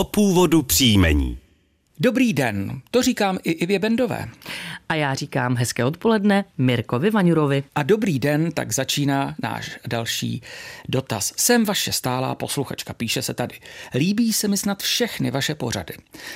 o původu příjmení. Dobrý den, to říkám i Ivě Bendové. A já říkám hezké odpoledne Mirkovi Vaňurovi. A dobrý den, tak začíná náš další dotaz. Jsem vaše stálá posluchačka, píše se tady. Líbí se mi snad všechny vaše pořady.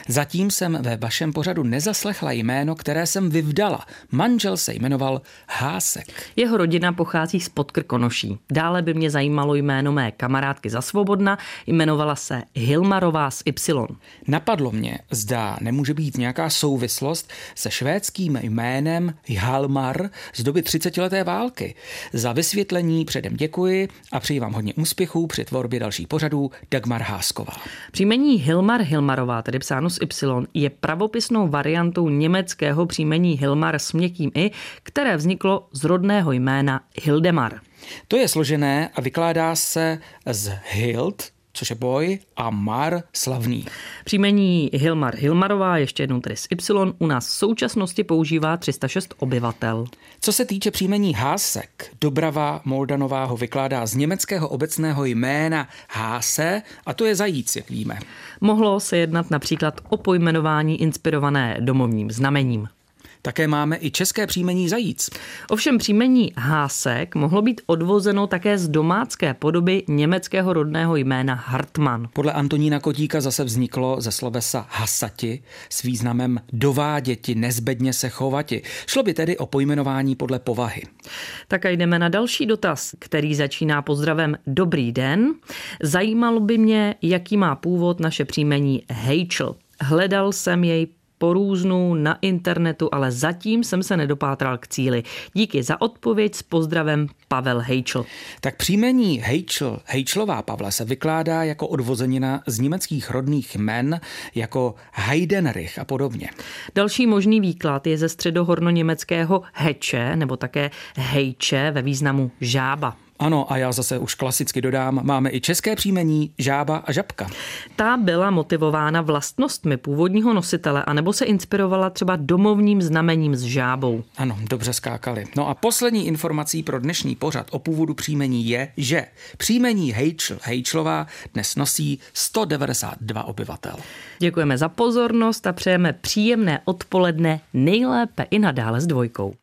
Zatím jsem ve vašem pořadu nezaslechla jméno, které jsem vyvdala. Manžel se jmenoval Hásek. Jeho rodina pochází z Podkrkonoší. Dále by mě zajímalo jméno mé kamarádky za Svobodna, jmenovala se Hilmarová z Y. Napadlo mě, zdá nemůže být nějaká souvislost se švédským jménem Hjalmar z doby 30-leté války. Za vysvětlení předem děkuji a přeji vám hodně úspěchů při tvorbě dalších pořadů Dagmar Hásková. Příjmení Hilmar Hilmarová, tedy psáno s Y, je pravopisnou variantou německého příjmení Hilmar s měkkým i, které vzniklo z rodného jména Hildemar. To je složené a vykládá se z Hild, což je boj, a Mar slavný. Příjmení Hilmar Hilmarová, ještě jednou tedy s Y, u nás v současnosti používá 306 obyvatel. Co se týče příjmení Hásek, Dobrava Moldanová ho vykládá z německého obecného jména Háse a to je zajíc, jak víme. Mohlo se jednat například o pojmenování inspirované domovním znamením. Také máme i české příjmení zajíc. Ovšem příjmení Hásek mohlo být odvozeno také z domácké podoby německého rodného jména Hartmann. Podle Antonína Kotíka zase vzniklo ze slovesa hasati s významem dováděti, nezbedně se chovati. Šlo by tedy o pojmenování podle povahy. Tak a jdeme na další dotaz, který začíná pozdravem Dobrý den. Zajímalo by mě, jaký má původ naše příjmení Heichel. Hledal jsem jej porůznu na internetu, ale zatím jsem se nedopátral k cíli. Díky za odpověď s pozdravem Pavel Hejčl. Tak příjmení Hejčl, Hejčlová Pavla se vykládá jako odvozenina z německých rodných men, jako Heidenrich a podobně. Další možný výklad je ze středohorno-německého heče, nebo také hejče ve významu žába. Ano, a já zase už klasicky dodám, máme i české příjmení žába a žabka. Ta byla motivována vlastnostmi původního nositele, anebo se inspirovala třeba domovním znamením s žábou. Ano, dobře skákali. No a poslední informací pro dnešní pořad o původu příjmení je, že příjmení Hejčl, Hejčlová dnes nosí 192 obyvatel. Děkujeme za pozornost a přejeme příjemné odpoledne nejlépe i nadále s dvojkou.